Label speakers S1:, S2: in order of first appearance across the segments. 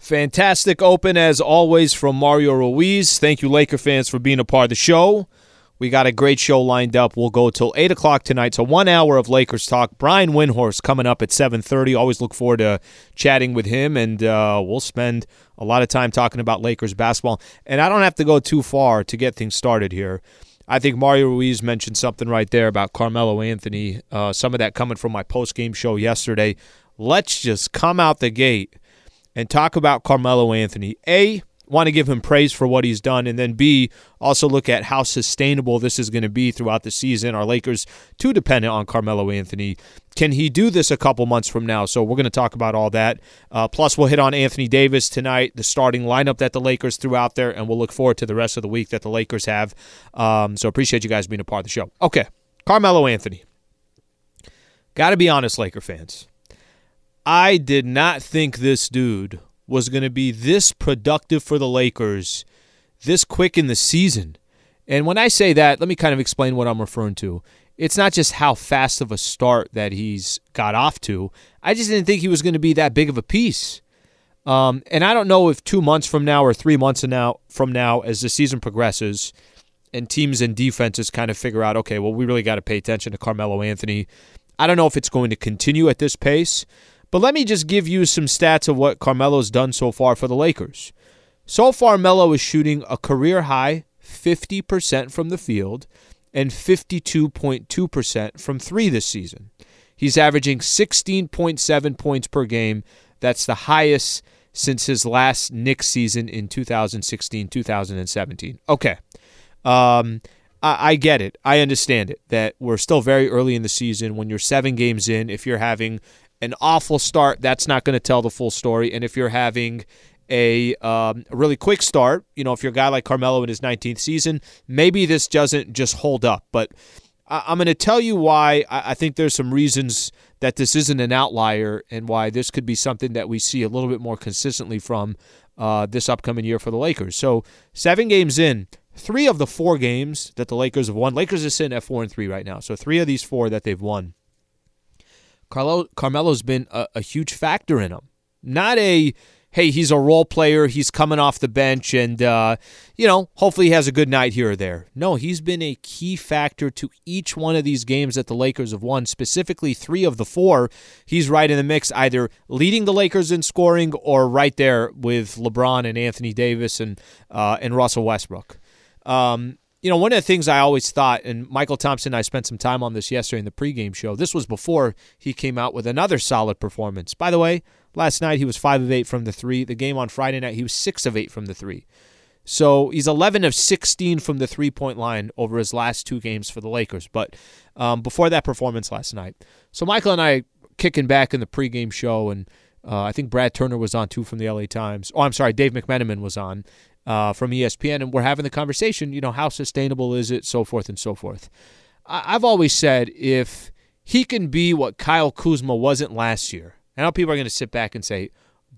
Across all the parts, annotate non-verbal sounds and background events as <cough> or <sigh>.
S1: Fantastic open as always from Mario Ruiz. Thank you, Laker fans, for being a part of the show. We got a great show lined up. We'll go till eight o'clock tonight. So one hour of Lakers talk. Brian Windhorst coming up at seven thirty. Always look forward to chatting with him, and uh, we'll spend a lot of time talking about Lakers basketball. And I don't have to go too far to get things started here. I think Mario Ruiz mentioned something right there about Carmelo Anthony. Uh, some of that coming from my post game show yesterday. Let's just come out the gate and talk about Carmelo Anthony. A, want to give him praise for what he's done, and then B, also look at how sustainable this is going to be throughout the season. Are Lakers too dependent on Carmelo Anthony? Can he do this a couple months from now? So we're going to talk about all that. Uh, plus, we'll hit on Anthony Davis tonight, the starting lineup that the Lakers threw out there, and we'll look forward to the rest of the week that the Lakers have. Um, so appreciate you guys being a part of the show. Okay, Carmelo Anthony. Got to be honest, Laker fans. I did not think this dude was going to be this productive for the Lakers this quick in the season. And when I say that, let me kind of explain what I'm referring to. It's not just how fast of a start that he's got off to. I just didn't think he was going to be that big of a piece. Um, and I don't know if two months from now or three months now from now, as the season progresses, and teams and defenses kind of figure out, okay, well, we really got to pay attention to Carmelo Anthony. I don't know if it's going to continue at this pace, but let me just give you some stats of what Carmelo's done so far for the Lakers. So far, Melo is shooting a career high 50% from the field and 52.2% from three this season. He's averaging 16.7 points per game. That's the highest since his last Knicks season in 2016 2017. Okay. Um, I, I get it. I understand it that we're still very early in the season. When you're seven games in, if you're having an awful start, that's not going to tell the full story. And if you're having a, um, a, really quick start, you know, if you're a guy like Carmelo in his 19th season, maybe this doesn't just hold up. But I- am going to tell you why I-, I think there's some reasons that this isn't an outlier and why this could be something that we see a little bit more consistently from uh, this upcoming year for the Lakers. So, seven games in, three of the four games that the Lakers have won, Lakers are sitting at four and three right now. So, three of these four that they've won Carlo, Carmelo's been a, a huge factor in them. Not a hey, he's a role player, he's coming off the bench, and uh, you know, hopefully he has a good night here or there. No, he's been a key factor to each one of these games that the Lakers have won. Specifically, three of the four, he's right in the mix, either leading the Lakers in scoring or right there with LeBron and Anthony Davis and uh, and Russell Westbrook. Um, you know, one of the things I always thought, and Mychal Thompson and I spent some time on this yesterday in the pregame show. This was before he came out with another solid performance. By the way, last night he was five of eight from the three. The game on Friday night he was six of eight from the three. So he's 11 of 16 from the three point line over his last two games for the Lakers. But um, before that performance last night, so Mychal and I kicking back in the pregame show, and uh, I think Brad Turner was on too from the LA Times. Oh, I'm sorry, Dave McMenamin was on, uh, from ESPN, and we're having the conversation. You know, how sustainable is it, so forth and so forth. I- I've always said if he can be what Kyle Kuzma wasn't last year, I know people are going to sit back and say,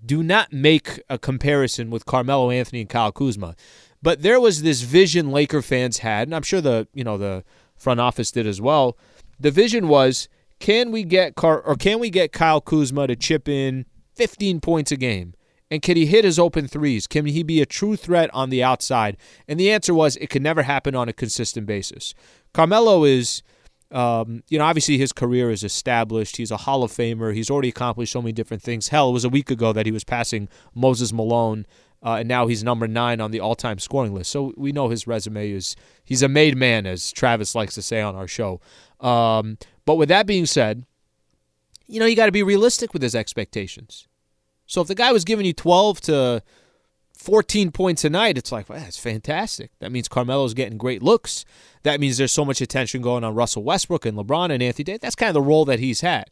S1: do not make a comparison with Carmelo Anthony and Kyle Kuzma. But there was this vision Laker fans had, and I'm sure the you know the front office did as well. The vision was, can we get Car or can we get Kyle Kuzma to chip in 15 points a game? And can he hit his open threes? Can he be a true threat on the outside? And the answer was it could never happen on a consistent basis. Carmelo is, um, you know, obviously his career is established. He's a Hall of Famer. He's already accomplished so many different things. Hell, it was a week ago that he was passing Moses Malone, uh, and now he's number nine on the all-time scoring list. So we know his resume is he's a made man, as Travis likes to say on our show. Um, but with that being said, you know, you got to be realistic with his expectations. So if the guy was giving you 12 to 14 points a night, it's like, well, that's fantastic. That means Carmelo's getting great looks. That means there's so much attention going on Russell Westbrook and LeBron and Anthony Davis. That's kind of the role that he's had.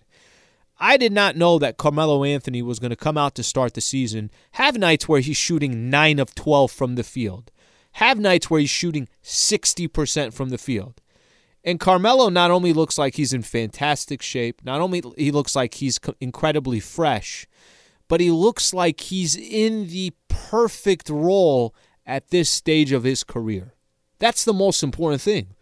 S1: I did not know that Carmelo Anthony was going to come out to start the season, have nights where he's shooting 9 of 12 from the field, have nights where he's shooting 60% from the field. And Carmelo not only looks like he's in fantastic shape, not only he looks like he's incredibly fresh, but he looks like he's in the perfect role at this stage of his career. That's the most important thing.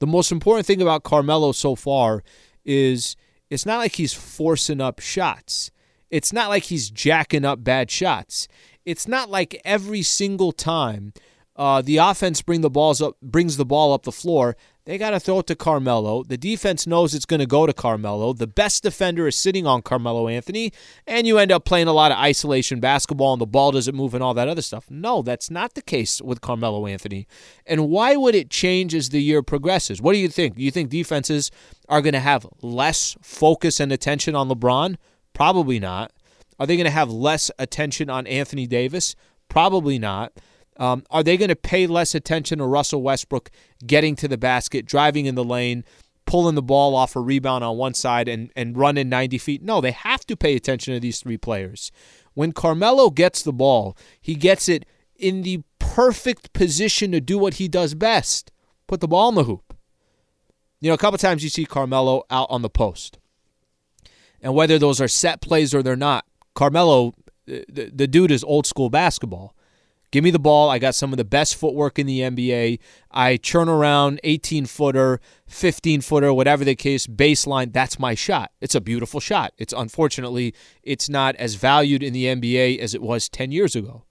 S1: The most important thing about Carmelo so far is it's not like he's forcing up shots. It's not like he's jacking up bad shots. It's not like every single time uh, the offense bring the balls up, brings the ball up the floor they got to throw it to Carmelo. The defense knows it's going to go to Carmelo. The best defender is sitting on Carmelo Anthony, and you end up playing a lot of isolation basketball and the ball doesn't move and all that other stuff. No, that's not the case with Carmelo Anthony. And why would it change as the year progresses? What do you think? Do you think defenses are going to have less focus and attention on LeBron? Probably not. Are they going to have less attention on Anthony Davis? Probably not. Um, are they going to pay less attention to Russell Westbrook getting to the basket, driving in the lane, pulling the ball off a rebound on one side and, and running 90 feet? No, they have to pay attention to these three players. When Carmelo gets the ball, he gets it in the perfect position to do what he does best put the ball in the hoop. You know, a couple times you see Carmelo out on the post. And whether those are set plays or they're not, Carmelo, the, the dude is old school basketball. Give me the ball. I got some of the best footwork in the NBA. I churn around 18 footer, 15 footer, whatever the case, baseline. That's my shot. It's a beautiful shot. It's unfortunately, it's not as valued in the NBA as it was 10 years ago.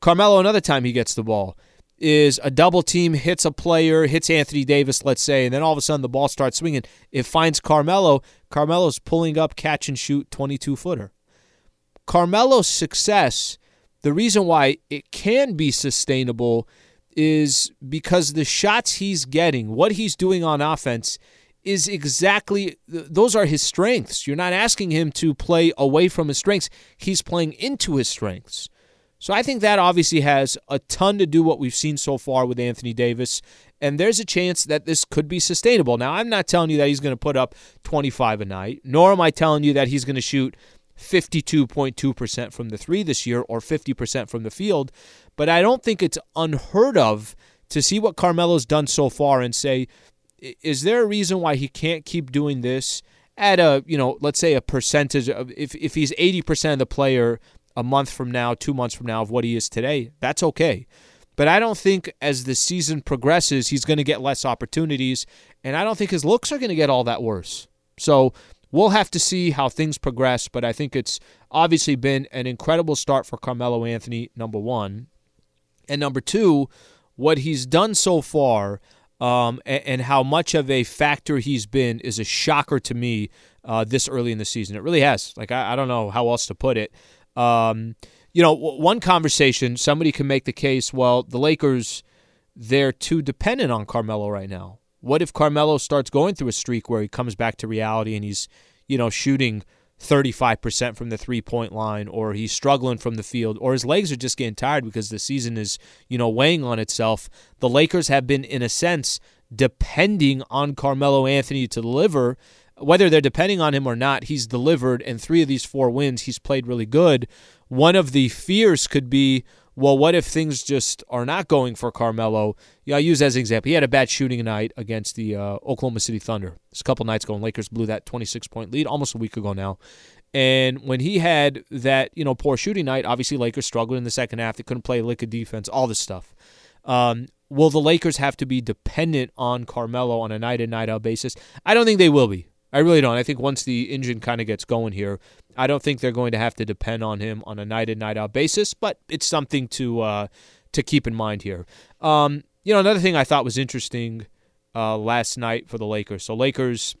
S1: Carmelo, another time he gets the ball, is a double team hits a player, hits Anthony Davis, let's say, and then all of a sudden the ball starts swinging. It finds Carmelo. Carmelo's pulling up catch and shoot 22 footer. Carmelo's success the reason why it can be sustainable is because the shots he's getting, what he's doing on offense, is exactly those are his strengths. You're not asking him to play away from his strengths, he's playing into his strengths. So I think that obviously has a ton to do what we've seen so far with Anthony Davis. And there's a chance that this could be sustainable. Now, I'm not telling you that he's going to put up 25 a night, nor am I telling you that he's going to shoot 52.2% from the three this year or 50% from the field. But I don't think it's unheard of to see what Carmelo's done so far and say, is there a reason why he can't keep doing this at a, you know, let's say a percentage of, if, if he's 80% of the player a month from now, two months from now of what he is today, that's okay. But I don't think as the season progresses, he's going to get less opportunities. And I don't think his looks are going to get all that worse. So We'll have to see how things progress, but I think it's obviously been an incredible start for Carmelo Anthony, number one. And number two, what he's done so far um, and, and, how much of a factor he's been is a shocker to me uh, this early in the season. It really has. Like, I, I don't know how else to put it. Um, you know, one conversation, somebody can make the case, well, the Lakers, they're too dependent on Carmelo right now. What if Carmelo starts going through a streak where he comes back to reality and he's, you know, shooting 35% from the three point line, or he's struggling from the field, or his legs are just getting tired because the season is, you know, weighing on itself. The Lakers have been, in a sense, depending on Carmelo Anthony to deliver. Whether they're depending on him or not, he's delivered, and three of these four wins, he's played really good. One of the fears could be well, what if things just are not going for Carmelo? Yeah, I use as an example. He had a bad shooting night against the uh, Oklahoma City Thunder. It's a couple nights ago, and Lakers blew that 26 point lead almost a week ago now. And when he had that, you know, poor shooting night, obviously Lakers struggled in the second half. They couldn't play a lick of defense, all this stuff. Um, will the Lakers have to be dependent on Carmelo on a night in, night out basis? I don't think they will be. I really don't. I think once the engine kind of gets going here, I don't think they're going to have to depend on him on a night in night out basis. But it's something to uh, to keep in mind here. Um, you know, another thing I thought was interesting uh, last night for the Lakers. So Lakers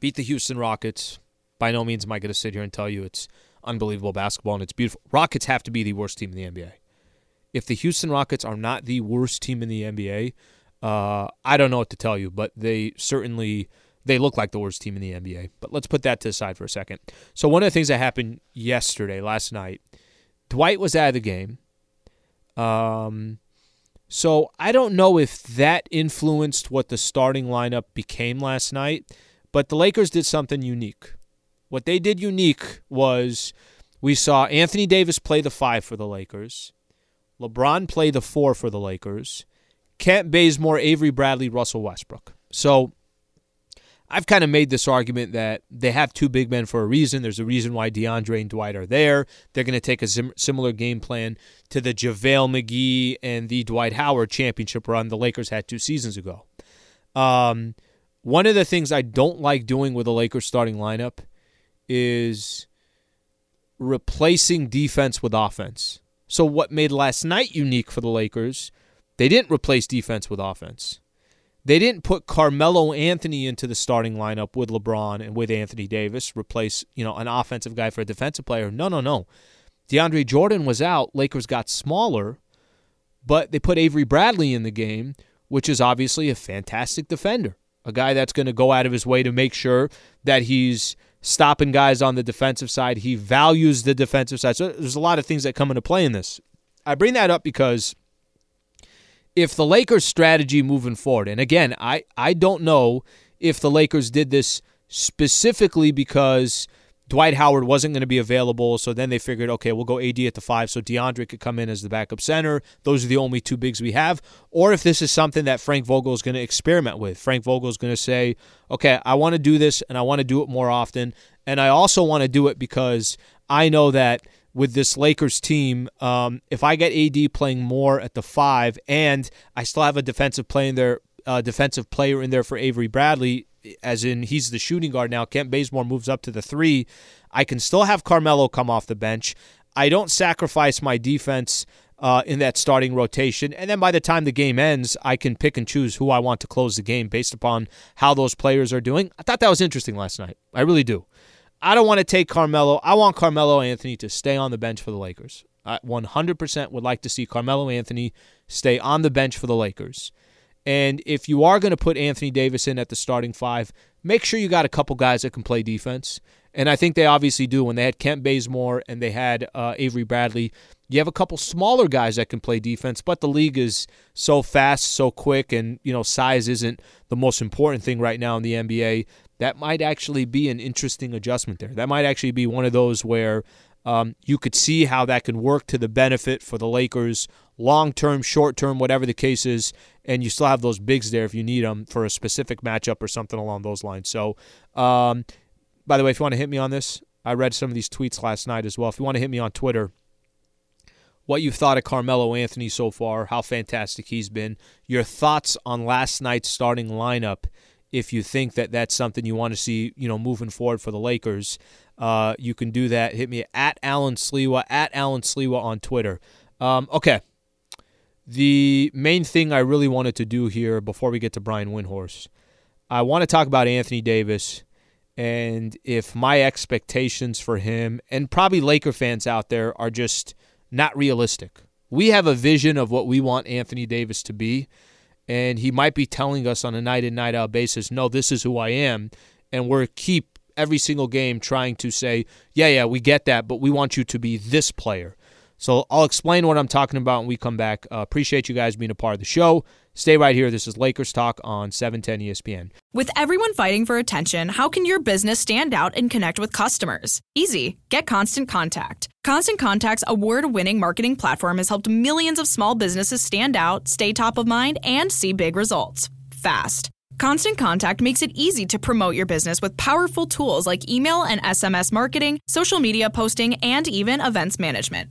S1: beat the Houston Rockets. By no means am I going to sit here and tell you it's unbelievable basketball and it's beautiful. Rockets have to be the worst team in the NBA. If the Houston Rockets are not the worst team in the NBA, uh, I don't know what to tell you, but they certainly they look like the worst team in the NBA. But let's put that to the side for a second. So one of the things that happened yesterday, last night, Dwight was out of the game. Um, so I don't know if that influenced what the starting lineup became last night, but the Lakers did something unique. What they did unique was we saw Anthony Davis play the five for the Lakers, LeBron play the four for the Lakers, Kent Bazemore, Avery Bradley, Russell Westbrook. So I've kind of made this argument that they have two big men for a reason. There's a reason why DeAndre and Dwight are there. They're going to take a sim- similar game plan to the JaVale McGee and the Dwight Howard championship run the Lakers had two seasons ago. Um, one of the things I don't like doing with the Lakers starting lineup is replacing defense with offense. So, what made last night unique for the Lakers, they didn't replace defense with offense. They didn't put Carmelo Anthony into the starting lineup with LeBron and with Anthony Davis, replace, you know, an offensive guy for a defensive player. No, no, no. DeAndre Jordan was out. Lakers got smaller, but they put Avery Bradley in the game, which is obviously a fantastic defender. A guy that's going to go out of his way to make sure that he's stopping guys on the defensive side. He values the defensive side. So there's a lot of things that come into play in this. I bring that up because if the Lakers' strategy moving forward, and again, I, I don't know if the Lakers did this specifically because Dwight Howard wasn't going to be available, so then they figured, okay, we'll go AD at the five, so DeAndre could come in as the backup center. Those are the only two bigs we have. Or if this is something that Frank Vogel is going to experiment with. Frank Vogel is going to say, okay, I want to do this, and I want to do it more often, and I also want to do it because I know that – with this Lakers team. Um, if I get AD playing more at the five, and I still have a defensive in there, uh, defensive player in there for Avery Bradley, as in he's the shooting guard now. Kent Bazemore moves up to the three. I can still have Carmelo come off the bench. I don't sacrifice my defense. Uh, in that starting rotation. And then by the time the game ends, I can pick and choose who I want to close the game based upon how those players are doing. I thought that was interesting last night. I really do. I don't want to take Carmelo. I want Carmelo Anthony to stay on the bench for the Lakers. I 100% would like to see Carmelo Anthony stay on the bench for the Lakers. And if you are going to put Anthony Davis in at the starting five, make sure you got a couple guys that can play defense. And I think they obviously do. When they had Kent Bazemore and they had uh, Avery Bradley, you have a couple smaller guys that can play defense, but the league is so fast, so quick, and you know size isn't the most important thing right now in the NBA that might actually be an interesting adjustment there. That might actually be one of those where um, you could see how that can work to the benefit for the Lakers, long term, short term, whatever the case is, and you still have those bigs there if you need them for a specific matchup or something along those lines. So, um, by the way, if you want to hit me on this, I read some of these tweets last night as well. If you want to hit me on Twitter, what you've thought of Carmelo Anthony so far, how fantastic he's been, your thoughts on last night's starting lineup if you think that that's something you want to see, you know, moving forward for the Lakers, uh, you can do that. Hit me at Allan Sliwa, at Allan Sliwa on Twitter. Um, okay. The main thing I really wanted to do here before we get to Brian Windhorst, I want to talk about Anthony Davis and if my expectations for him and probably Laker fans out there are just not realistic. We have a vision of what we want Anthony Davis to be and he might be telling us on a night in night out basis no this is who i am. And we're keep every single game trying to say yeah yeah we get that but we want you to be this player. So i'll explain what i'm talking about when we come back. Uh, appreciate you guys being a part of the show stay right here. This is lakers talk on 710 espn
S2: with everyone fighting for attention how can your business stand out and connect with customers? Easy. Get constant contact. Constant Contact's award winning marketing platform has helped millions of small businesses stand out, stay top of mind, and see big results fast. Constant Contact makes it easy to promote your business with powerful tools like email and SMS marketing, social media posting, and even events management.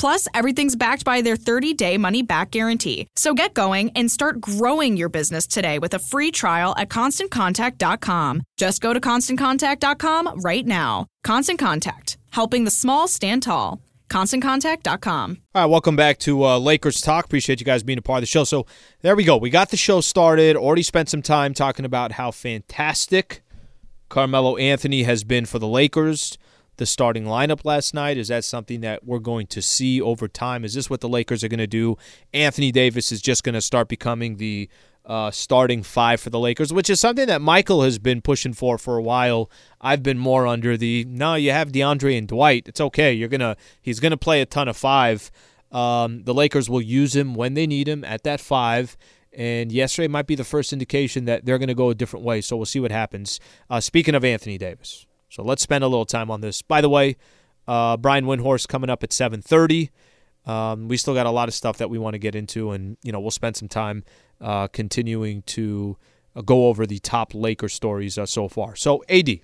S2: Plus, everything's backed by their 30 day money back guarantee. So get going and start growing your business today with a free trial at constantcontact.com. Just go to constantcontact.com right now. Constant Contact, helping the small stand tall. ConstantContact.com.
S1: All right, welcome back to uh, Lakers Talk. Appreciate you guys being a part of the show. So there we go. We got the show started. Already spent some time talking about how fantastic Carmelo Anthony has been for the Lakers the starting lineup last night? Is that something that we're going to see over time? Is this what the Lakers are going to do? Anthony Davis is just going to start becoming the uh, starting five for the Lakers, which is something that Mychal has been pushing for for a while. I've been more under the no, you have DeAndre and Dwight. It's okay. You're gonna he's gonna play a ton of five. Um, the Lakers will use him when they need him at that five. And yesterday might be the first indication that they're going to go a different way. So we'll see what happens. Uh, speaking of Anthony Davis, so let's spend a little time on this. By the way, uh, Brian Windhorst coming up at 7:30. Um, we still got a lot of stuff that we want to get into, and you know we'll spend some time uh, continuing to uh, go over the top Laker stories uh, so far. So AD,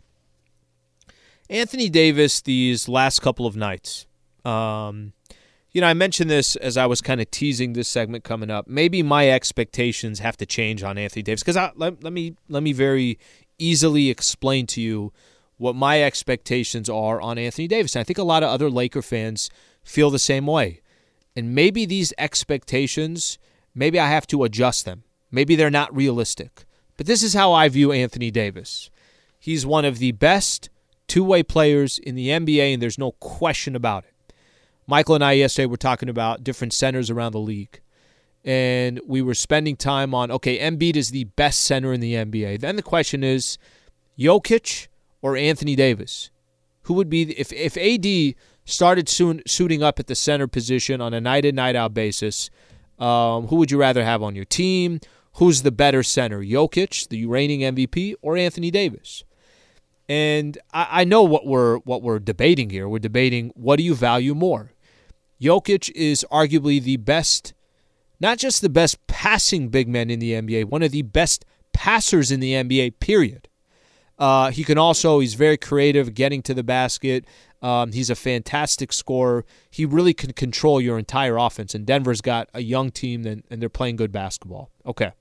S1: Anthony Davis, these last couple of nights. Um, you know, I mentioned this as I was kind of teasing this segment coming up. Maybe my expectations have to change on Anthony Davis because let, let me let me very easily explain to you what my expectations are on Anthony Davis. And I think a lot of other Laker fans feel the same way. And maybe these expectations, maybe I have to adjust them. Maybe they're not realistic. But this is how I view Anthony Davis. He's one of the best two way players in the NBA, and there's no question about it. Mychal and I yesterday were talking about different centers around the league. And we were spending time on okay, Embiid is the best center in the NBA. Then the question is Jokic or Anthony Davis? Who would be if if AD started soon suiting up at the center position on a night in night out basis? Um, who would you rather have on your team? Who's the better center, Jokic, the reigning MVP, or Anthony Davis? And I, I know what we're what we're debating here. We're debating what do you value more, Jokic is arguably the best, not just the best passing big man in the NBA, one of the best passers in the NBA, period. Uh, he can also, he's very creative getting to the basket. Um, he's a fantastic scorer. He really can control your entire offense. And Denver's got a young team and, and they're playing good basketball. Okay.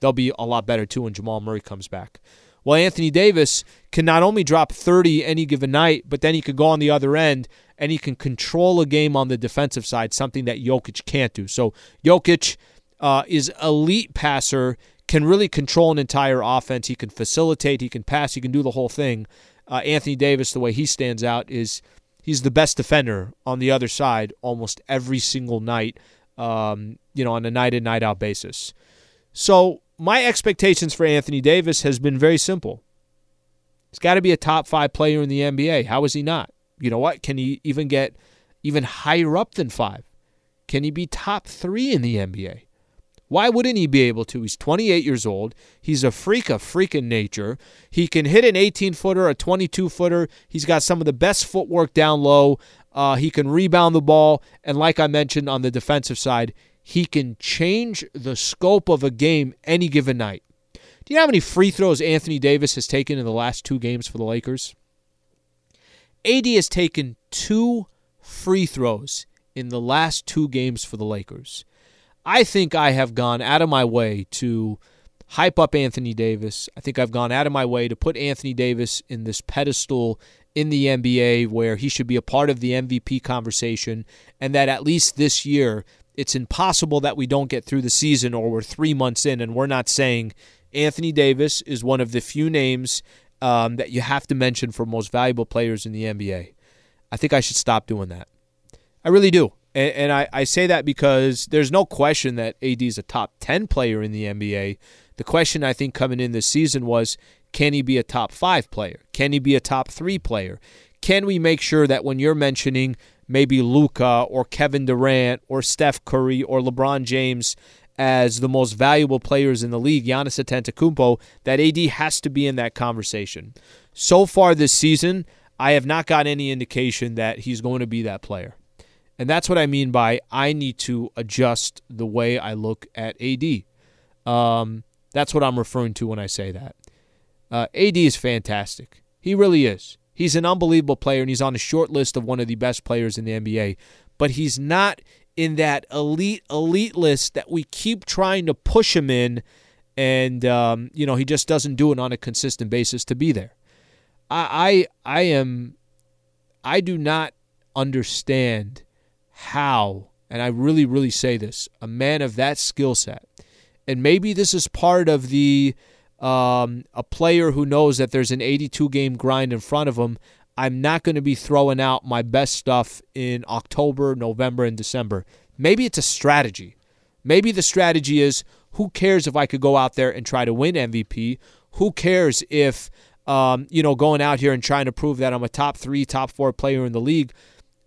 S1: They'll be a lot better too when Jamal Murray comes back. Well, Anthony Davis can not only drop 30 any given night, but then he could go on the other end and he can control a game on the defensive side, something that Jokic can't do. So Jokic uh, is elite passer, can really control an entire offense. He can facilitate, he can pass, he can do the whole thing. Uh, Anthony Davis, the way he stands out is he's the best defender on the other side almost every single night, um, you know, on a night in, night out basis. So my expectations for Anthony Davis has been very simple. He's got to be a top five player in the NBA. How is he not? You know what? Can he even get even higher up than five? Can he be top three in the NBA? Why wouldn't he be able to? He's 28 years old. He's a freak of freaking nature. He can hit an 18 footer, a 22 footer. He's got some of the best footwork down low. Uh, he can rebound the ball. And like I mentioned on the defensive side, he can change the scope of a game any given night. Do you know how many free throws Anthony Davis has taken in the last two games for the Lakers? AD has taken two free throws in the last two games for the Lakers. I think I have gone out of my way to hype up Anthony Davis. I think I've gone out of my way to put Anthony Davis in this pedestal in the NBA where he should be a part of the MVP conversation, and that at least this year, it's impossible that we don't get through the season or we're three months in and we're not saying Anthony Davis is one of the few names um, that you have to mention for most valuable players in the NBA. I think I should stop doing that. I really do. And, and I, I say that because there's no question that AD is a top 10 player in the NBA. The question I think coming in this season was can he be a top five player? Can he be a top three player? Can we make sure that when you're mentioning maybe Luka or Kevin Durant or Steph Curry or LeBron James as the most valuable players in the league, Giannis Antetokounmpo, that AD has to be in that conversation. So far this season, I have not got any indication that he's going to be that player. And that's what I mean by I need to adjust the way I look at AD. Um, that's what I'm referring to when I say that. Uh, AD is fantastic. He really is. He's an unbelievable player, and he's on a short list of one of the best players in the NBA. But he's not in that elite elite list that we keep trying to push him in, and um, you know he just doesn't do it on a consistent basis to be there. I I, I am I do not understand how, and I really really say this, a man of that skill set, and maybe this is part of the um, a player who knows that there's an 82 game grind in front of him. I'm not going to be throwing out my best stuff in October, November, and December. Maybe it's a strategy. Maybe the strategy is who cares if I could go out there and try to win MVP? Who cares if, um, you know, going out here and trying to prove that I'm a top three, top four player in the league?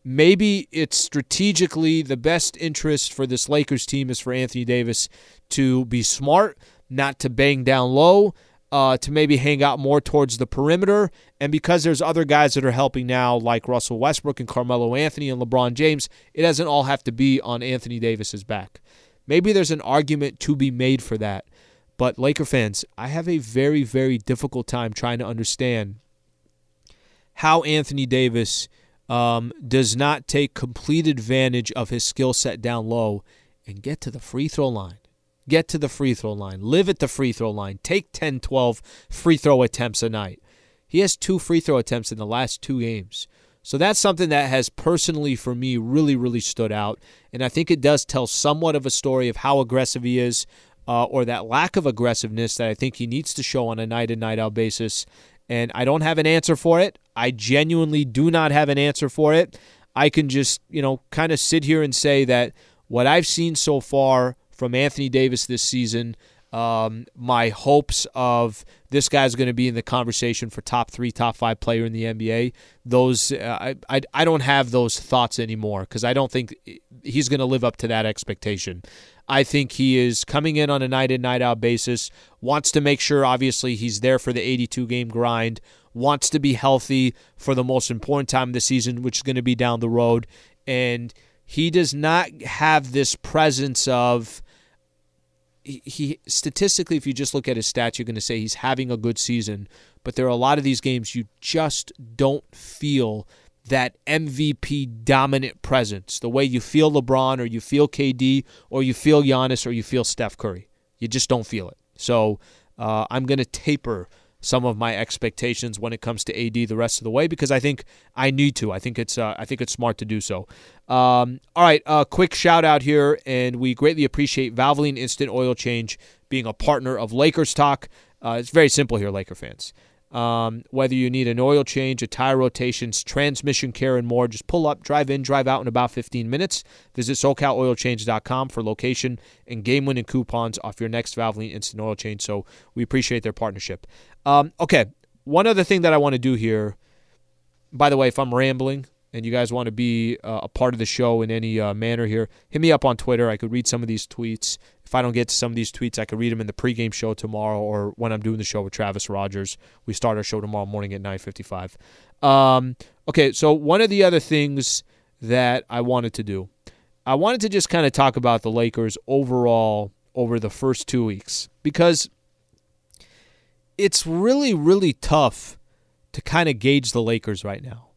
S1: Maybe it's strategically the best interest for this Lakers team is for Anthony Davis to be smart, not to bang down low, uh, to maybe hang out more towards the perimeter. And because there's other guys that are helping now, like Russell Westbrook and Carmelo Anthony and LeBron James, it doesn't all have to be on Anthony Davis's back. Maybe there's an argument to be made for that. But Laker fans, I have a very, very difficult time trying to understand how Anthony Davis um, does not take complete advantage of his skill set down low and get to the free throw line. Get to the free throw line. Live at the free throw line. Take 10, 12 free throw attempts a night. He has two free throw attempts in the last two games. So that's something that has personally, for me, really, really stood out. And I think it does tell somewhat of a story of how aggressive he is uh, or that lack of aggressiveness that I think he needs to show on a night in, night out basis. And I don't have an answer for it. I genuinely do not have an answer for it. I can just, you know, kind of sit here and say that what I've seen so far from Anthony Davis this season um, my hopes of this guy's going to be in the conversation for top three, top five player in the NBA. Those uh, I, I I don't have those thoughts anymore because I don't think he's going to live up to that expectation. I think he is coming in on a night in night out basis. Wants to make sure, obviously, he's there for the 82 game grind. Wants to be healthy for the most important time of the season, which is going to be down the road. And he does not have this presence of he, statistically, if you just look at his stats, you're going to say he's having a good season. But there are a lot of these games you just don't feel that MVP dominant presence, the way you feel LeBron or you feel KD or you feel Giannis or you feel Steph Curry. You just don't feel it. So uh, I'm going to taper some of my expectations when it comes to AD the rest of the way because I think I need to. I think it's uh, I think it's smart to do so. Um, all right, a uh, quick shout out here, and we greatly appreciate Valvoline Instant Oil Change being a partner of Lakers Talk. Uh, it's very simple here, Laker fans. Um, whether you need an oil change, a tire rotations, transmission care, and more, just pull up, drive in, drive out in about 15 minutes. Visit SoCalOilChange.com for location and game winning coupons off your next Valvoline Instant Oil Change. So we appreciate their partnership. Um, okay, one other thing that I want to do here. By the way, if I'm rambling and you guys want to be uh, a part of the show in any uh, manner here, hit me up on Twitter. I could read some of these tweets. If I don't get to some of these tweets, I could read them in the pregame show tomorrow or when I'm doing the show with Travis Rogers. We start our show tomorrow morning at 9:55. Um, okay, so one of the other things that I wanted to do, I wanted to just kind of talk about the Lakers overall over the first two weeks because – it's really, really tough to kind of gauge the Lakers right now.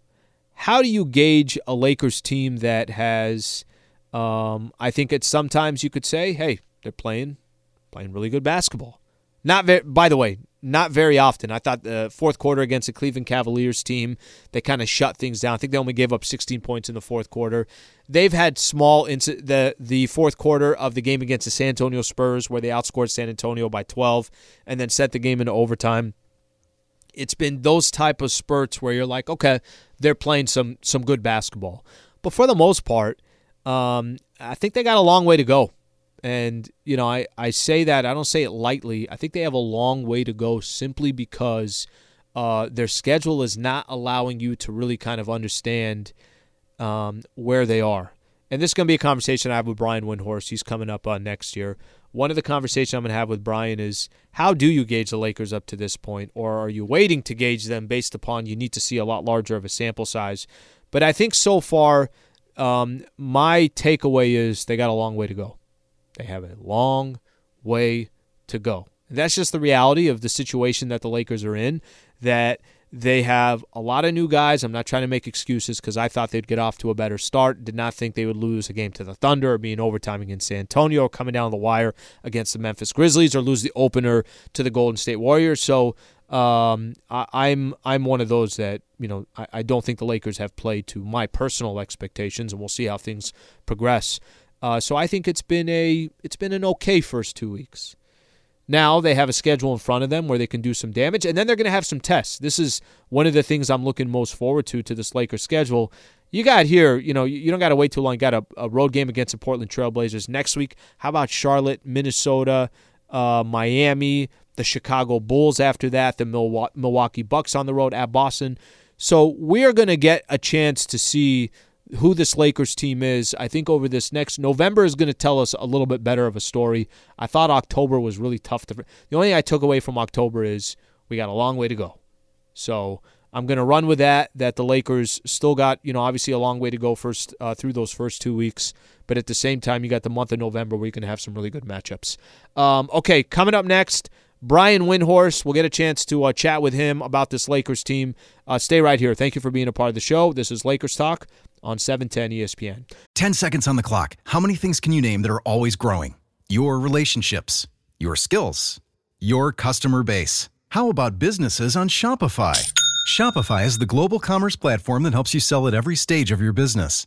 S1: How do you gauge a Lakers team that has, um, I think it's sometimes you could say, hey, they're playing, playing really good basketball. Not very, by the way, not very often. I thought the fourth quarter against the Cleveland Cavaliers team, they kind of shut things down. I think they only gave up 16 points in the fourth quarter. They've had small inc- the the fourth quarter of the game against the San Antonio Spurs where they outscored San Antonio by 12 and then set the game into overtime. It's been those type of spurts where you're like, okay, they're playing some some good basketball. But for the most part, um, I think they got a long way to go. And, you know, I, I say that, I don't say it lightly. I think they have a long way to go simply because uh, their schedule is not allowing you to really kind of understand um, where they are. And this is going to be a conversation I have with Brian Windhorst. He's coming up uh, next year. One of the conversations I'm going to have with Brian is how do you gauge the Lakers up to this point? Or are you waiting to gauge them based upon you need to see a lot larger of a sample size? But I think so far, um, my takeaway is they got a long way to go. They have a long way to go. And that's just the reality of the situation that the Lakers are in. That they have a lot of new guys. I'm not trying to make excuses because I thought they'd get off to a better start. Did not think they would lose a game to the Thunder or be in overtime against San Antonio or coming down the wire against the Memphis Grizzlies or lose the opener to the Golden State Warriors. So um, I, am I'm, I'm one of those that you know I, I don't think the Lakers have played to my personal expectations, and we'll see how things progress. Uh, so I think it's been a it's been an okay first two weeks. Now they have a schedule in front of them where they can do some damage, and then they're going to have some tests. This is one of the things I'm looking most forward to to this Lakers schedule. You got here, you know, you don't got to wait too long. Got a, a, road game against the Portland Trailblazers next week. How about Charlotte, Minnesota, uh, Miami, the Chicago Bulls after that, the Milwaukee Bucks on the road at Boston. So we are going to get a chance to see who this Lakers team is. I think over this next November is going to tell us a little bit better of a story. I thought October was really tough to. The only thing I took away from October is we got a long way to go. So I'm going to run with that. That the Lakers still got, you know, obviously a long way to go first uh, through those first two weeks. But at the same time, you got the month of November where you can have some really good matchups. Um, okay, coming up next. Brian Windhorst. We'll get a chance to uh, chat with him about this Lakers team. Uh, stay right here. Thank you for being a part of the show. This is Lakers Talk on 710 ESPN.
S3: 10 seconds on the clock. How many things can you name that are always growing? Your relationships, your skills, your customer base. How about businesses on Shopify? Shopify is the global commerce platform that helps you sell at every stage of your business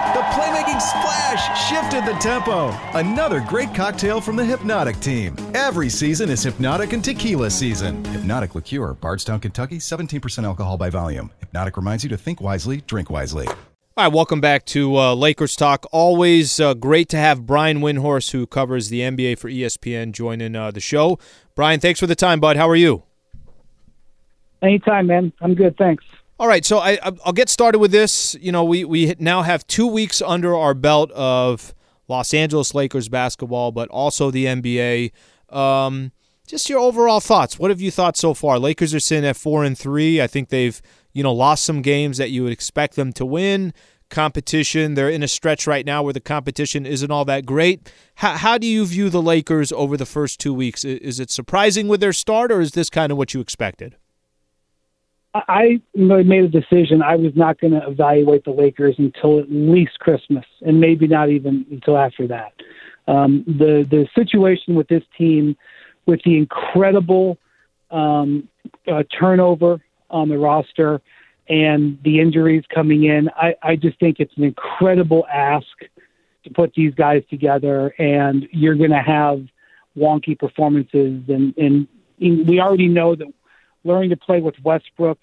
S3: The playmaking splash shifted the tempo. Another great cocktail from the Hpnotiq team. Every season is Hpnotiq and Tequila season. Hpnotiq Liqueur, Bardstown, Kentucky, 17% alcohol by volume. Hpnotiq reminds you to think wisely, drink wisely.
S1: All right, welcome back to uh, Lakers Talk. Always uh, great to have Brian Windhorst, who covers the NBA for ESPN, joining uh, the show. Brian, thanks for the time, bud. How are you?
S4: Anytime, man. I'm good. Thanks.
S1: All right, so I, I'll get started with this. You know, we, we now have two weeks under our belt of Los Angeles Lakers basketball, but also the NBA. Um, just your overall thoughts. What have you thought so far? Lakers are sitting at four and three. I think they've you know lost some games that you would expect them to win. Competition, they're in a stretch right now where the competition isn't all that great. How, how do you view the Lakers over the first two weeks? Is it surprising with their start, or is this kind of what you expected?
S4: I made a decision. I was not going to evaluate the Lakers until at least Christmas, and maybe not even until after that. Um, the the situation with this team, with the incredible um, uh, turnover on the roster and the injuries coming in, I, I just think it's an incredible ask to put these guys together, and you're going to have wonky performances, and, and we already know that learning to play with Westbrook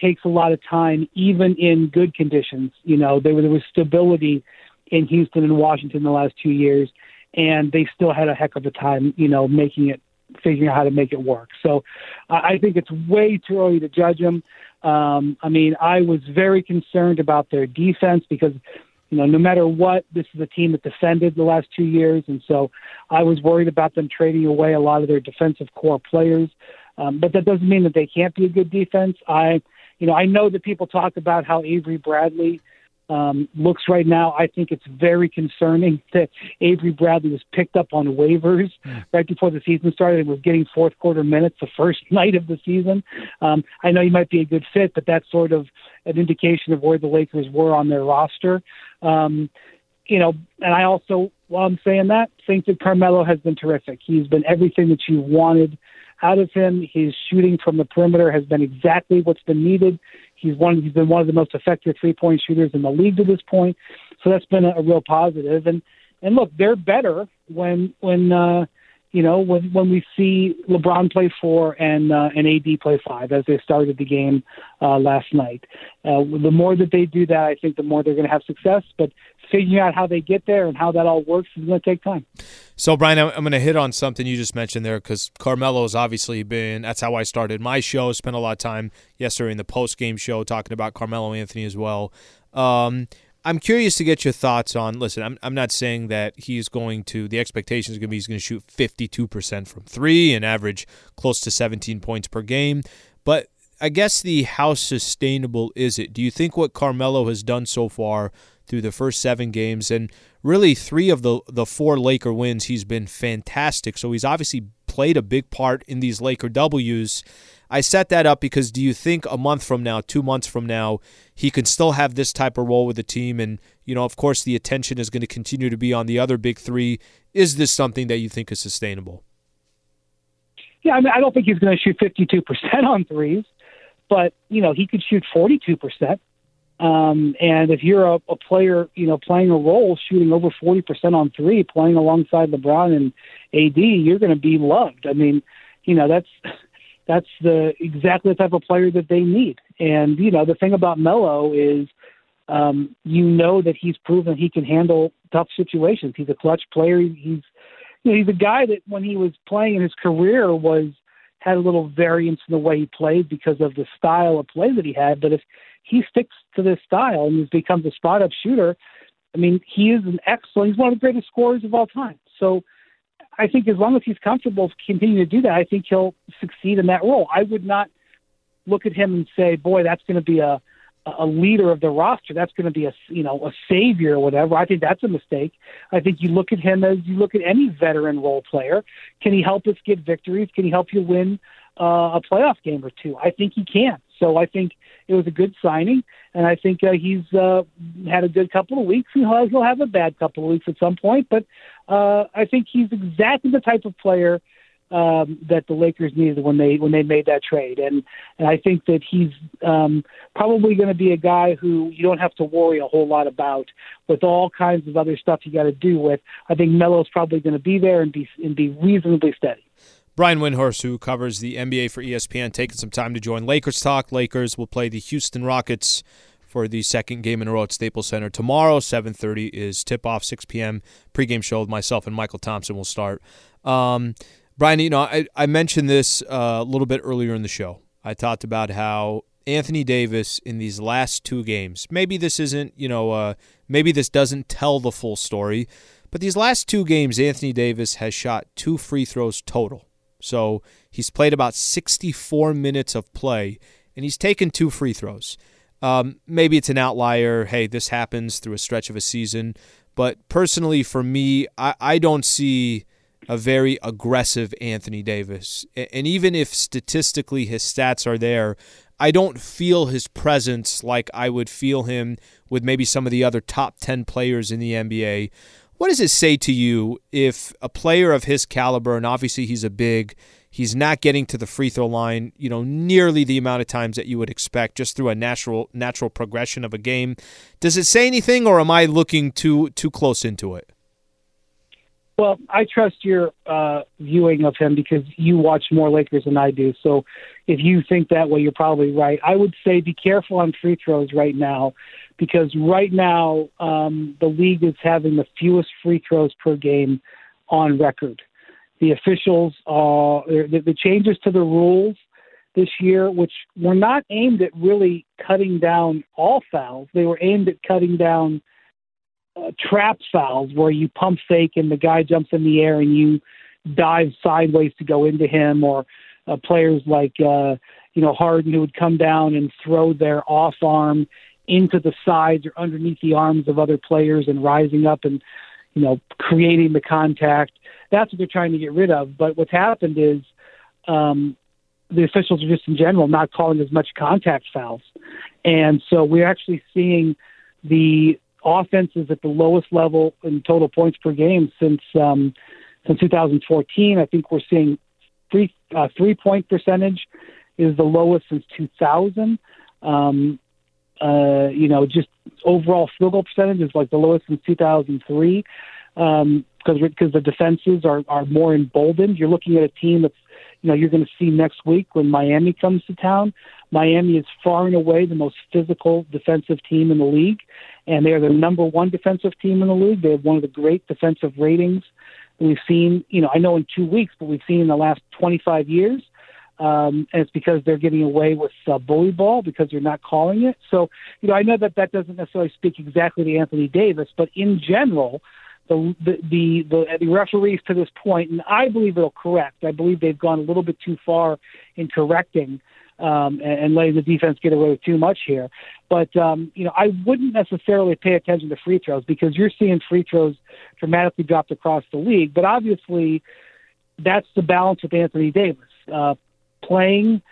S4: takes a lot of time, even in good conditions. You know, there, there was stability in Houston and Washington the last two years, and they still had a heck of a time, you know, making it, figuring out how to make it work. So I think it's way too early to judge them. Um, I mean, I was very concerned about their defense because, you know, no matter what, this is a team that defended the last two years, and so I was worried about them trading away a lot of their defensive core players. Um, but that doesn't mean that they can't be a good defense. I, you know, I know that people talk about how Avery Bradley um, looks right now. I think it's very concerning <laughs> that Avery Bradley was picked up on waivers mm. right before the season started and was getting fourth quarter minutes the first <laughs> night of the season. Um, I know he might be a good fit, but that's sort of an indication of where the Lakers were on their roster. Um, you know, and I also, while I'm saying that, think that Carmelo has been terrific. He's been everything that you wanted out of him. His shooting from the perimeter has been exactly what's been needed. He's one. He's been one of the most effective three point shooters in the league to this point. So that's been a, a real positive. And and look, they're better when when uh, you know when when we see LeBron play four and uh, and AD play five as they started the game uh, last night. Uh, the more that they do that, I think the more they're going to have success. But figuring out how they get there and how that all works is going to take time.
S1: So, Brian, I'm going to hit on something you just mentioned there because Carmelo has obviously been, that's how I started my show. Spent a lot of time yesterday in the post game show talking about Carmelo Anthony as well. Um, I'm curious to get your thoughts on. Listen, I'm I'm not saying that he's going to. The expectation is going to be he's going to shoot 52 percent from three and average close to 17 points per game. But I guess the how sustainable is it? Do you think what Carmelo has done so far through the first seven games and really three of the the four Laker wins, he's been fantastic. So he's obviously played a big part in these Laker W's. I set that up because do you think a month from now, two months from now, he can still have this type of role with the team? And, you know, of course, the attention is going to continue to be on the other big three. Is this something that you think is sustainable?
S4: Yeah, I mean, I don't think he's going to shoot 52% <laughs> on threes, but, you know, he could shoot 42%. Um, and if you're a, a player, you know, playing a role, shooting over 40% on three, playing alongside LeBron and AD, you're going to be loved. I mean, you know, that's that's the exactly the type of player that they need. And you know, the thing about Melo is, um, you know that he's proven he can handle tough situations. He's a clutch player. He's you know, he's a guy that when he was playing in his career was had a little variance in the way he played because of the style of play that he had. But if he sticks to this style and becomes a spot up shooter, I mean, he is an excellent. He's one of the greatest scorers of all time. So I think as long as he's comfortable continuing to do that, I think he'll succeed in that role. I would not look at him and say, "Boy, that's going to be a a leader of the roster. That's going to be a you know a savior or whatever." I think that's a mistake. I think you look at him as you look at any veteran role player. Can he help us get victories? Can he help you win uh, a playoff game or two? I think he can. So I think it was a good signing, and I think uh, he's uh, had a good couple of weeks. He'll, he'll have a bad couple of weeks at some point, but uh, I think he's exactly the type of player um, that the Lakers needed when they when they made that trade, and and I think that he's um, probably going to be a guy who you don't have to worry a whole lot about with all kinds of other stuff you got to do with. I think Melo's probably going to be there and be and be reasonably steady.
S1: Brian Windhorst, who covers the NBA for ESPN, taking some time to join Lakers Talk. Lakers will play the Houston Rockets for the second game in a row at Staples Center tomorrow. 7:30 is tip-off. 6 p.m. pregame show with myself and Mychal Thompson will start. Um, Brian, you know, I, I mentioned this uh, a little bit earlier in the show. I talked about how Anthony Davis in these last two games. Maybe this isn't, you know, uh, maybe this doesn't tell the full story, but these last two games, Anthony Davis has shot two free throws total. So he's played about 64 minutes of play, and he's taken two free throws. Um, maybe it's an outlier. Hey, this happens through a stretch of a season. But personally, for me, I, I don't see a very aggressive Anthony Davis. And even if statistically his stats are there, I don't feel his presence like I would feel him with maybe some of the other top 10 players in the NBA. What does it say to you if a player of his caliber, and obviously he's a big, he's not getting to the free throw line, you know, nearly the amount of times that you would expect just through a natural natural progression of a game. Does it say anything, or am I looking too too close into it?
S4: Well, I trust your uh, viewing of him because you watch more Lakers than I do. So if you think that way, you're probably right. I would say be careful on free throws right now because right now um, the league is having the fewest free throws per game on record. The officials, uh, the, the changes to the rules this year, which were not aimed at really cutting down all fouls, they were aimed at cutting down uh, trap fouls where you pump fake and the guy jumps in the air and you dive sideways to go into him, or uh, players like uh, you know Harden who would come down and throw their off arm into the sides or underneath the arms of other players and rising up and you know creating the contact. That's what they're trying to get rid of. But what's happened is um, the officials are just in general not calling as much contact fouls, and so we're actually seeing the offense is at the lowest level in total points per game since um, since 2014. I think we're seeing three uh, three point percentage is the lowest since 2000. Um, uh, you know, just overall field goal percentage is like the lowest since 2003 because um, because the defenses are are more emboldened. You're looking at a team that's you know you're going to see next week when Miami comes to town. Miami is far and away the most physical defensive team in the league, and they are the number one defensive team in the league. They have one of the great defensive ratings we've seen. You know, I know in two weeks, but we've seen in the last 25 years. Um, and it's because they're getting away with uh, bully ball because they're not calling it. So, you know, I know that that doesn't necessarily speak exactly to Anthony Davis, but in general, the the the, the, the referees to this point, and I believe it'll correct. I believe they've gone a little bit too far in correcting um, and, and letting the defense get away with too much here. But um, you know, I wouldn't necessarily pay attention to free throws because you're seeing free throws dramatically dropped across the league. But obviously, that's the balance with Anthony Davis uh, playing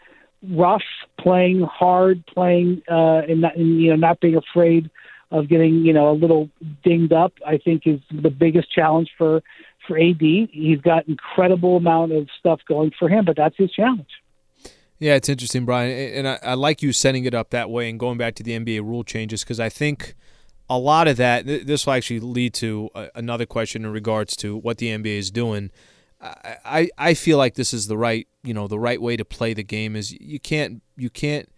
S4: rough, playing hard, playing uh, and, not, and you know not being afraid of getting you know a little dinged up. I think is the biggest challenge for for AD. He's got incredible amount of stuff going for him, but that's his challenge.
S1: Yeah, it's interesting, Brian, and I, I like you setting it up that way and going back to the NBA rule changes because I think a lot of that. This will actually lead to another question in regards to what the NBA is doing. I, I feel like this is the right you know the right way to play the game is you can't you can't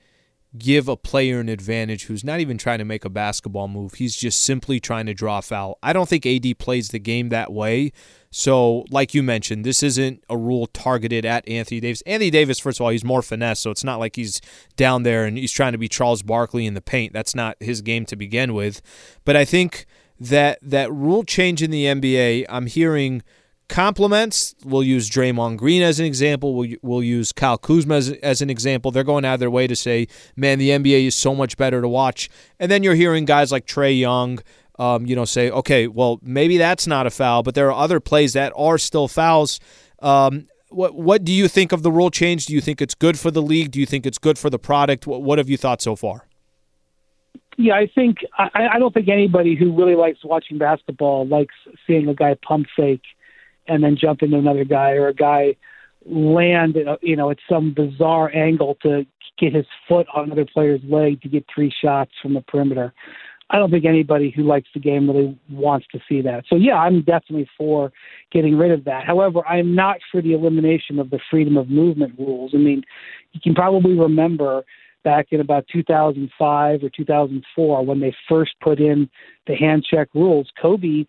S1: give a player an advantage who's not even trying to make a basketball move. He's just simply trying to draw foul. I don't think AD plays the game that way. So, like you mentioned, this isn't a rule targeted at Anthony Davis. Anthony Davis, first of all, he's more finesse, so it's not like he's down there and he's trying to be Charles Barkley in the paint. That's not his game to begin with. But I think that that rule change in the NBA, I'm hearing – compliments. We'll use Draymond Green as an example. We'll, we'll use Kyle Kuzma as, as, an example. They're going out of their way to say, man, the NBA is so much better to watch. And then you're hearing guys like Trae Young, um, you know, say, okay, well, maybe that's not a foul, but there are other plays that are still fouls. Um, what what do you think of the rule change? Do you think it's good for the league? Do you think it's good for the product? What, what have you thought so far?
S4: Yeah, I think I, I don't think anybody who really likes watching basketball likes seeing a guy pump fake and then jump into another guy or a guy land you know at some bizarre angle to get his foot on another player's leg to get three shots from the perimeter. I don't think anybody who likes the game really wants to see that. So yeah, I'm definitely for getting rid of that. However, I'm not for the elimination of the freedom of movement rules. I mean, you can probably remember back in about 2005 or 2004 when they first put in the hand check rules, Kobe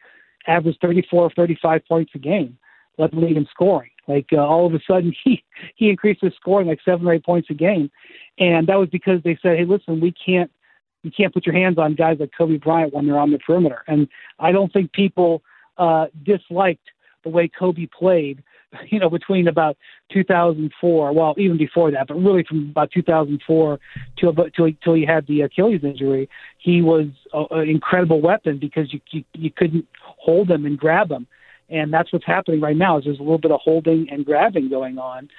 S4: averaged 34 or 35 points a game, led the league in scoring. Like uh, all of a sudden, <laughs> he he increased his scoring like seven or eight points a game, and that was because they said, "Hey, listen, we can't you can't put your hands on guys like Kobe Bryant when they're on the perimeter." And I don't think people uh, disliked the way Kobe played <laughs> you know, between about 2004, well, even before that, but really from about 2004 to about till, he had the Achilles injury, he was an incredible weapon because you, you you couldn't hold him and grab him, and that's what's happening right now. Is there's a little bit of holding and grabbing going on.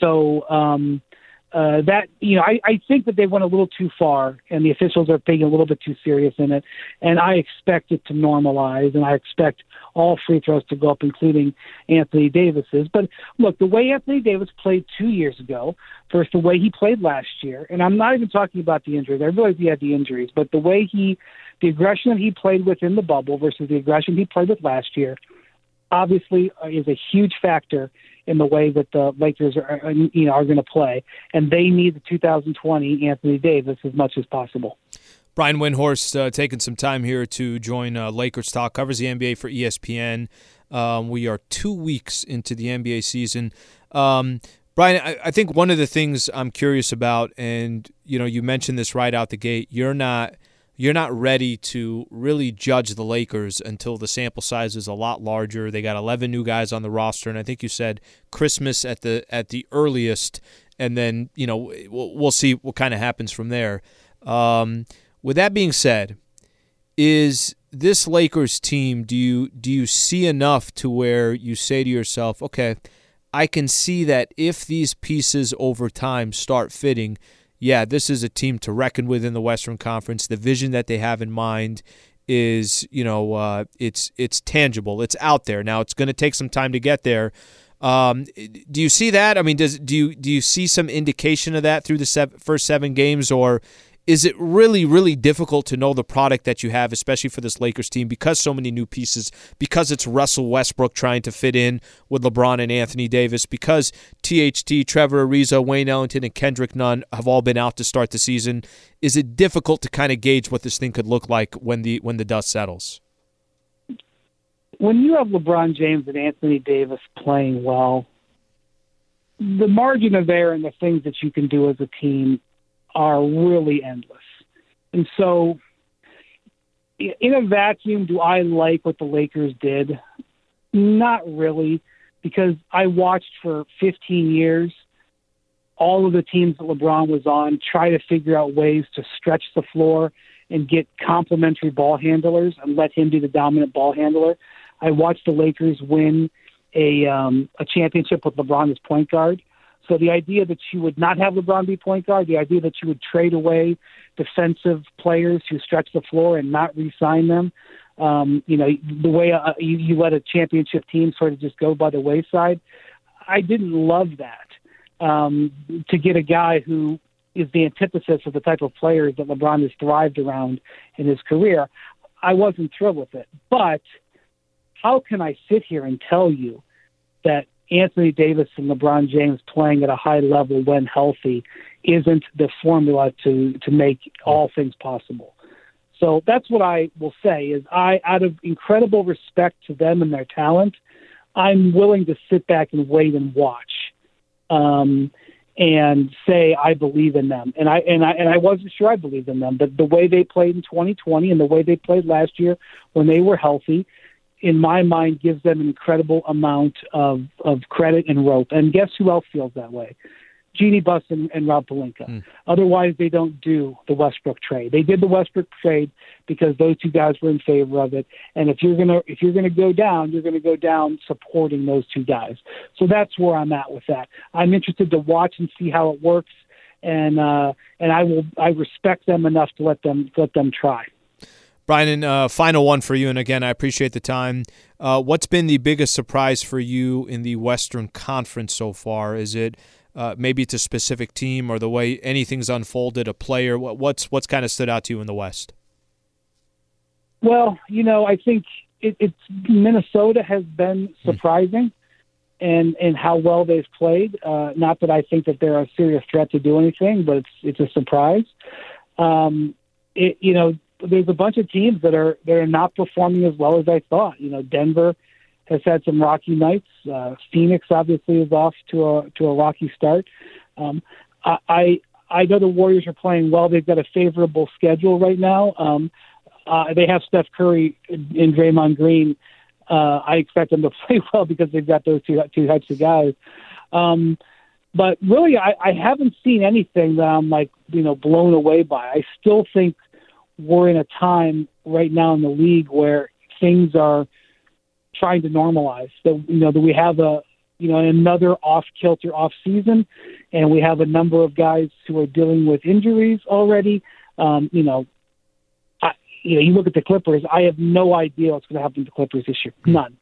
S4: So um, uh, that you know, I, I think that they went a little too far, and the officials are being a little bit too serious in it. And I expect it to normalize, and I expect all free throws to go up, including Anthony Davis's. But look, the way Anthony Davis played two years ago versus the way he played last year, and I'm not even talking about the injuries. I realize he had the injuries, but the way he, the aggression that he played with in the bubble versus the aggression he played with last year, obviously uh, is a huge factor in the way that the Lakers are, you know, are going to play, and they need the 2020 Anthony Davis as much as possible.
S1: Brian Windhorst uh, taking some time here to join uh, Lakers Talk, covers the NBA for ESPN. Um, we are two weeks into the NBA season. Um, Brian, I, I, think one of the things I'm curious about, and you know, you mentioned this right out the gate. You're not you're not ready to really judge the Lakers until the sample size is a lot larger. They got 11 new guys on the roster, and I think you said Christmas at the at the earliest, and then you know we'll, we'll see what kind of happens from there. Um, with that being said, is this Lakers team? Do you do you see enough to where you say to yourself, okay, I can see that if these pieces over time start fitting yeah, this is a team to reckon with in the Western Conference. The vision that they have in mind is, you know, uh, it's it's tangible. It's out there. Now it's going to take some time to get there. Um, do you see that? I mean, does do you do you see some indication of that through the first seven games, or is it really, really difficult to know the product that you have, especially for this Lakers team, because so many new pieces, because it's Russell Westbrook trying to fit in with LeBron and Anthony Davis, because THT, Trevor Ariza, Wayne Ellington, and Kendrick Nunn have all been out to start the season? Is it difficult to kind of gauge what this thing could look like when the when the dust settles?
S4: When you have LeBron James and Anthony Davis playing well, the margin of error and the things that you can do as a team are really endless. And so, in a vacuum, do I like what the Lakers did? Not really, because I watched for 15 years all of the teams that LeBron was on try to figure out ways to stretch the floor and get complementary ball handlers and let him be the dominant ball handler. I watched the Lakers win a um, a championship with LeBron as point guard. So the idea that you would not have LeBron be point guard, the idea that you would trade away defensive players who stretch the floor and not re-sign them, um, you know, the way uh, you, you let a championship team sort of just go by the wayside, I didn't love that. Um, to get a guy who is the antithesis of the type of players that LeBron has thrived around in his career, I wasn't thrilled with it. But how can I sit here and tell you that Anthony Davis and LeBron James playing at a high level when healthy isn't the formula to to make all things possible. So that's what I will say is I out of incredible respect to them and their talent, I'm willing to sit back and wait and watch. Um, and say I believe in them. And I and I and I wasn't sure I believed in them, but the way they played in 2020 and the way they played last year when they were healthy, in my mind, gives them an incredible amount of of credit and rope. And guess who else feels that way? Jeanie Buss and, and Rob Pelinka. Mm. Otherwise, they don't do the Westbrook trade. They did the Westbrook trade because those two guys were in favor of it. And if you're gonna if you're gonna go down, you're gonna go down supporting those two guys. So that's where I'm at with that. I'm interested to watch and see how it works, and uh, and I will I respect them enough to let them let them try.
S1: Brian, uh, final one for you, and again, I appreciate the time. Uh, what's been the biggest surprise for you in the Western Conference so far? Is it uh, maybe it's a specific team or the way anything's unfolded, a player? What, what's what's kind of stood out to you in the West?
S4: Well, you know, I think it, it's Minnesota has been hmm. surprising. And, and how well they've played. Uh, not that I think that they're a serious threat to do anything, but it's it's a surprise. Um, it, you know, there's a bunch of teams that are that are not performing as well as I thought. You know, Denver has had some rocky nights. Uh, Phoenix obviously is off to a to a rocky start. Um, I I know the Warriors are playing well. They've got a favorable schedule right now. Um, uh, they have Steph Curry and Draymond Green. Uh, I expect them to <laughs> play well because they've got those two two types of guys. Um, but really, I, I haven't seen anything that I'm like you know blown away by. I still think we're in a time right now in the league where things are trying to normalize. That you know that we have a you know another off kilter off season, and we have a number of guys who are dealing with injuries already. Um, you know, I, you know, you look at the Clippers. I have no idea what's going to happen to the Clippers this year. None.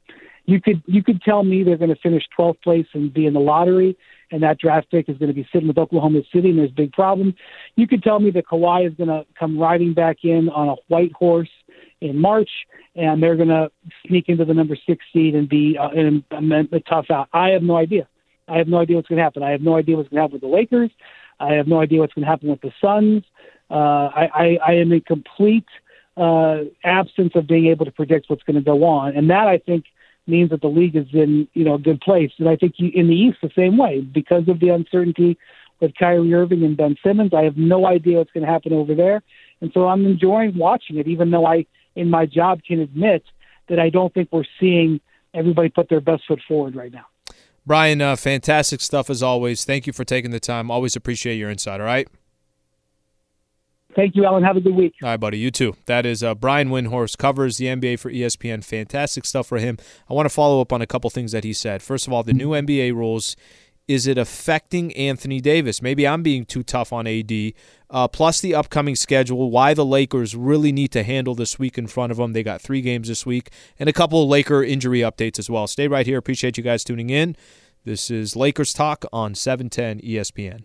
S4: You could you could tell me they're going to finish 12th place and be in the lottery, and that draft pick is going to be sitting with Oklahoma City, and there's big problems. You could tell me that Kawhi is going to come riding back in on a white horse in March, and they're going to sneak into the number six seed and be uh, in a, a tough out. I have no idea. I have no idea what's going to happen. I have no idea what's going to happen with the Lakers. I have no idea what's going to happen with the Suns. Uh, I, I, I am in complete uh, absence of being able to predict what's going to go on, and that I think means that the league is in you know a good place. And I think in the East the same way because of the uncertainty with Kyrie Irving and Ben Simmons. I have no idea what's going to happen over there, and so I'm enjoying watching it, even though I in my job can admit that I don't think we're seeing everybody put their best foot forward right now.
S1: Brian, uh, fantastic stuff as always. Thank you for taking the time. Always appreciate your insight. All right.
S4: Thank you, Allan. Have a good week.
S1: All right, buddy. You too. That is uh, Brian Windhorst, covers the NBA for ESPN. Fantastic stuff for him. I want to follow up on a couple things that he said. First of all, the new NBA rules is it affecting Anthony Davis? Maybe I'm being too tough on AD. Uh, plus the upcoming schedule, why the Lakers really need to handle this week in front of them. They got three games this week and a couple Laker injury updates as well. Stay right here. Appreciate you guys tuning in. This is Lakers Talk on 710 ESPN.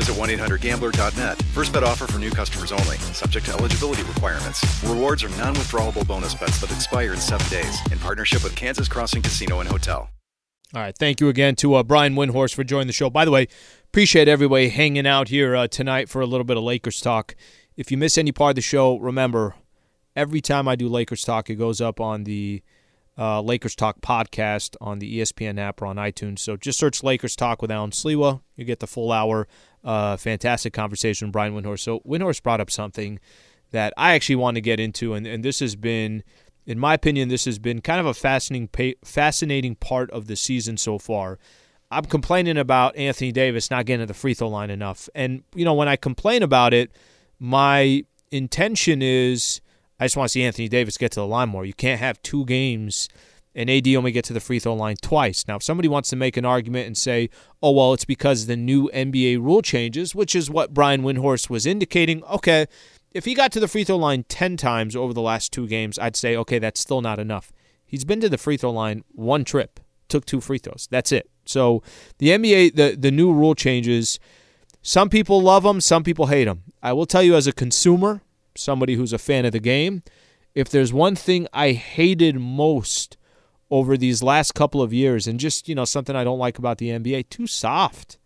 S3: visit 1-800-GAMBLER.net. First bet offer for new customers only. Subject to eligibility requirements. Rewards are non-withdrawable bonus bets that expire in seven days. In partnership with Kansas Crossing Casino and Hotel.
S1: All right. Thank you again to uh, Brian Windhorst for joining the show. By the way, appreciate everybody hanging out here uh, tonight for a little bit of Lakers talk. If you miss any part of the show, remember, every time I do Lakers talk, it goes up on the uh, Lakers Talk podcast on the ESPN app or on iTunes. So just search Lakers Talk with Allan Sliwa. You get the full hour. Uh, fantastic conversation with Brian Windhorst. So Windhorst brought up something that I actually want to get into, and, and this has been, in my opinion, this has been kind of a fascinating, fascinating part of the season so far. I'm complaining about Anthony Davis not getting to the free throw line enough, and you know when I complain about it, my intention is I just want to see Anthony Davis get to the line more. You can't have two games and AD only get to the free throw line twice. Now, if somebody wants to make an argument and say, oh, well, it's because the new NBA rule changes, which is what Brian Windhorst was indicating, okay, if he got to the free throw line 10 times over the last two games, I'd say, okay, that's still not enough. He's been to the free throw line one trip, took two free throws. That's it. So the NBA, the, the new rule changes, some people love them, some people hate them. I will tell you as a consumer, somebody who's a fan of the game, if there's one thing I hated most over these last couple of years, and just, you know, something I don't like about the NBA, too soft.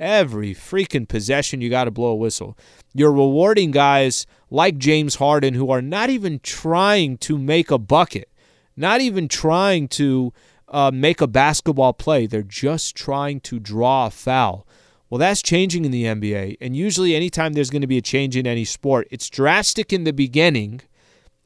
S1: Every freaking possession, you got to blow a whistle. You're rewarding guys like James Harden who are not even trying to make a bucket, not even trying to uh, make a basketball play. They're just trying to draw a foul. Well, that's changing in the NBA. And usually, anytime there's going to be a change in any sport, it's drastic in the beginning.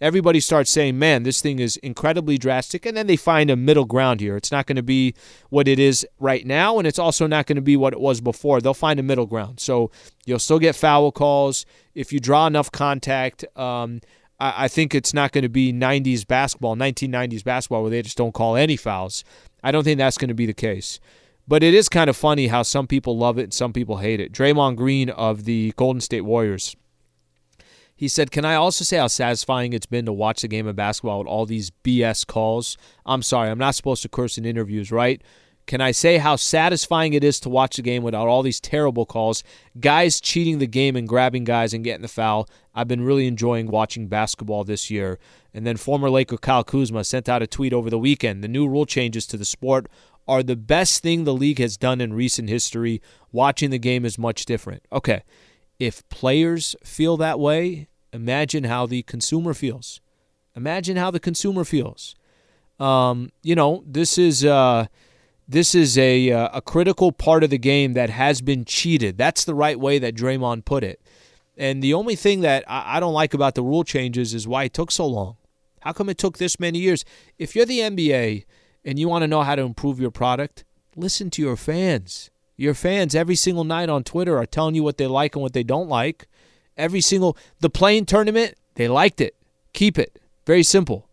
S1: Everybody starts saying, man, this thing is incredibly drastic. And then they find a middle ground here. It's not going to be what it is right now, and it's also not going to be what it was before. They'll find a middle ground. So you'll still get foul calls. If you draw enough contact, um, I, I think it's not going to be 90s basketball, 1990s basketball, where they just don't call any fouls. I don't think that's going to be the case. But it is kind of funny how some people love it and some people hate it. Draymond Green of the Golden State Warriors. He said, Can I also say how satisfying it's been to watch the game of basketball with all these BS calls? I'm sorry, I'm not supposed to curse in interviews, right? Can I say how satisfying it is to watch the game without all these terrible calls? Guys cheating the game and grabbing guys and getting the foul. I've been really enjoying watching basketball this year. And then former Laker Kyle Kuzma sent out a tweet over the weekend. The new rule changes to the sport are the best thing the league has done in recent history. Watching the game is much different. Okay, if players feel that way, imagine how the consumer feels. Imagine how the consumer feels. Um, you know, this is uh, this is a uh, a critical part of the game that has been cheated. That's the right way that Draymond put it. And the only thing that I, I don't like about the rule changes is why it took so long. How come it took this many years? If you're the NBA and you want to know how to improve your product, listen to your fans. Your fans every single night on Twitter are telling you what they like and what they don't like. Every single the play-in tournament, they liked it. Keep it. Very simple.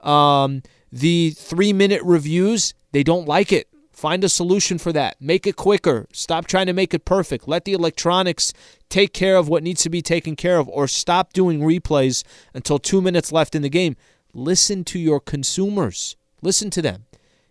S1: Um, the three minute reviews, they don't like it. Find a solution for that. Make it quicker. Stop trying to make it perfect. Let the electronics take care of what needs to be taken care of, or stop doing replays until two minutes left in the game. Listen to your consumers. Listen to them.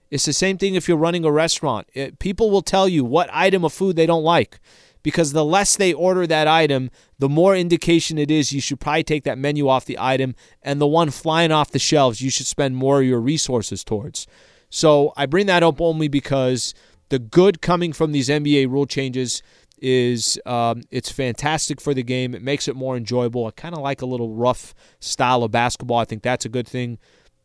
S1: It's the same thing if you're running a restaurant. It, people will tell you what item of food they don't like because the less they order that item, the more indication it is you should probably take that menu off the item, and the one flying off the shelves, you should spend more of your resources towards. So I bring that up only because the good coming from these NBA rule changes is um, it's fantastic for the game. It makes it more enjoyable. I kind of like a little rough style of basketball. I think that's a good thing.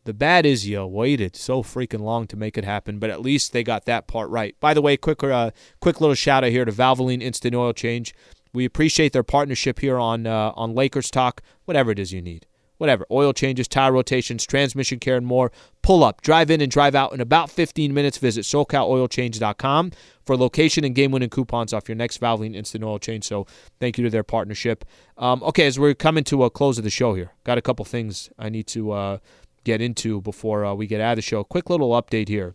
S1: The bad is you waited so freaking long to make it happen, but at least they got that part right. By the way, quick uh, quick little shout out here to Valvoline Instant Oil Change. We appreciate their partnership here on uh, on Lakers Talk. Whatever it is you need, whatever, oil changes, tire rotations, transmission care, and more. Pull up, drive in, and drive out in about 15 minutes. Visit SoCalOilChange.com for location and game winning coupons off your next Valvoline Instant Oil Change. So thank you to their partnership. Um, okay, as we're coming to a close of the show here, got a couple things I need to uh, get into before uh, we get out of the show. Quick little update here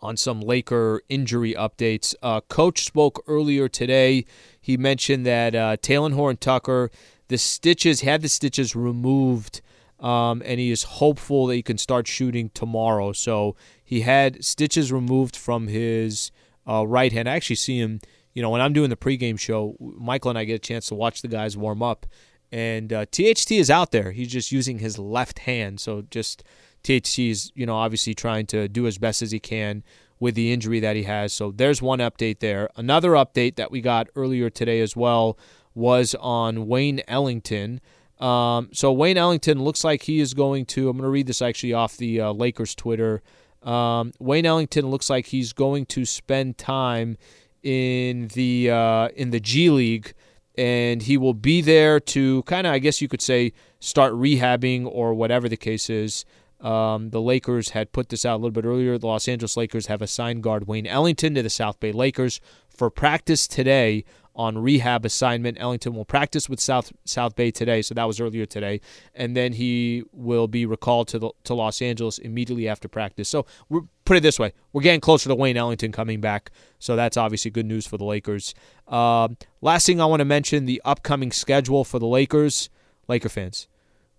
S1: on some Laker injury updates. Uh, Coach spoke earlier today. He mentioned that uh, Talen Horton-Tucker the stitches had the stitches removed, um, and he is hopeful that he can start shooting tomorrow. So he had stitches removed from his uh, right hand. I actually see him. You know, when I'm doing the pregame show, Mychal and I get a chance to watch the guys warm up, and uh, THT is out there. He's just using his left hand. So just THT is, you know, obviously trying to do as best as he can with the injury that he has. So there's one update there. Another update that we got earlier today as well was on Wayne Ellington. Um, so Wayne Ellington looks like he is going to. I'm going to read this actually off the uh, Lakers Twitter. Um, Wayne Ellington looks like he's going to spend time in the uh, in the G League, and he will be there to kind of, I guess you could say, start rehabbing or whatever the case is. Um, the Lakers had put this out a little bit earlier. The Los Angeles Lakers have assigned guard Wayne Ellington to the South Bay Lakers for practice today on rehab assignment. Ellington will practice with South South Bay today, so that was earlier today, and then he will be recalled to the, to Los Angeles immediately after practice. So we're, put it this way: we're getting closer to Wayne Ellington coming back, so that's obviously good news for the Lakers. Uh, last thing I want to mention: the upcoming schedule for the Lakers. Laker fans,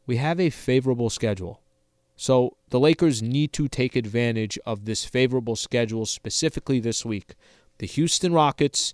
S1: we have a favorable schedule. So the Lakers need to take advantage of this favorable schedule specifically this week. The Houston Rockets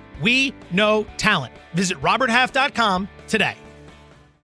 S5: we know talent. Visit RobertHalf.com today.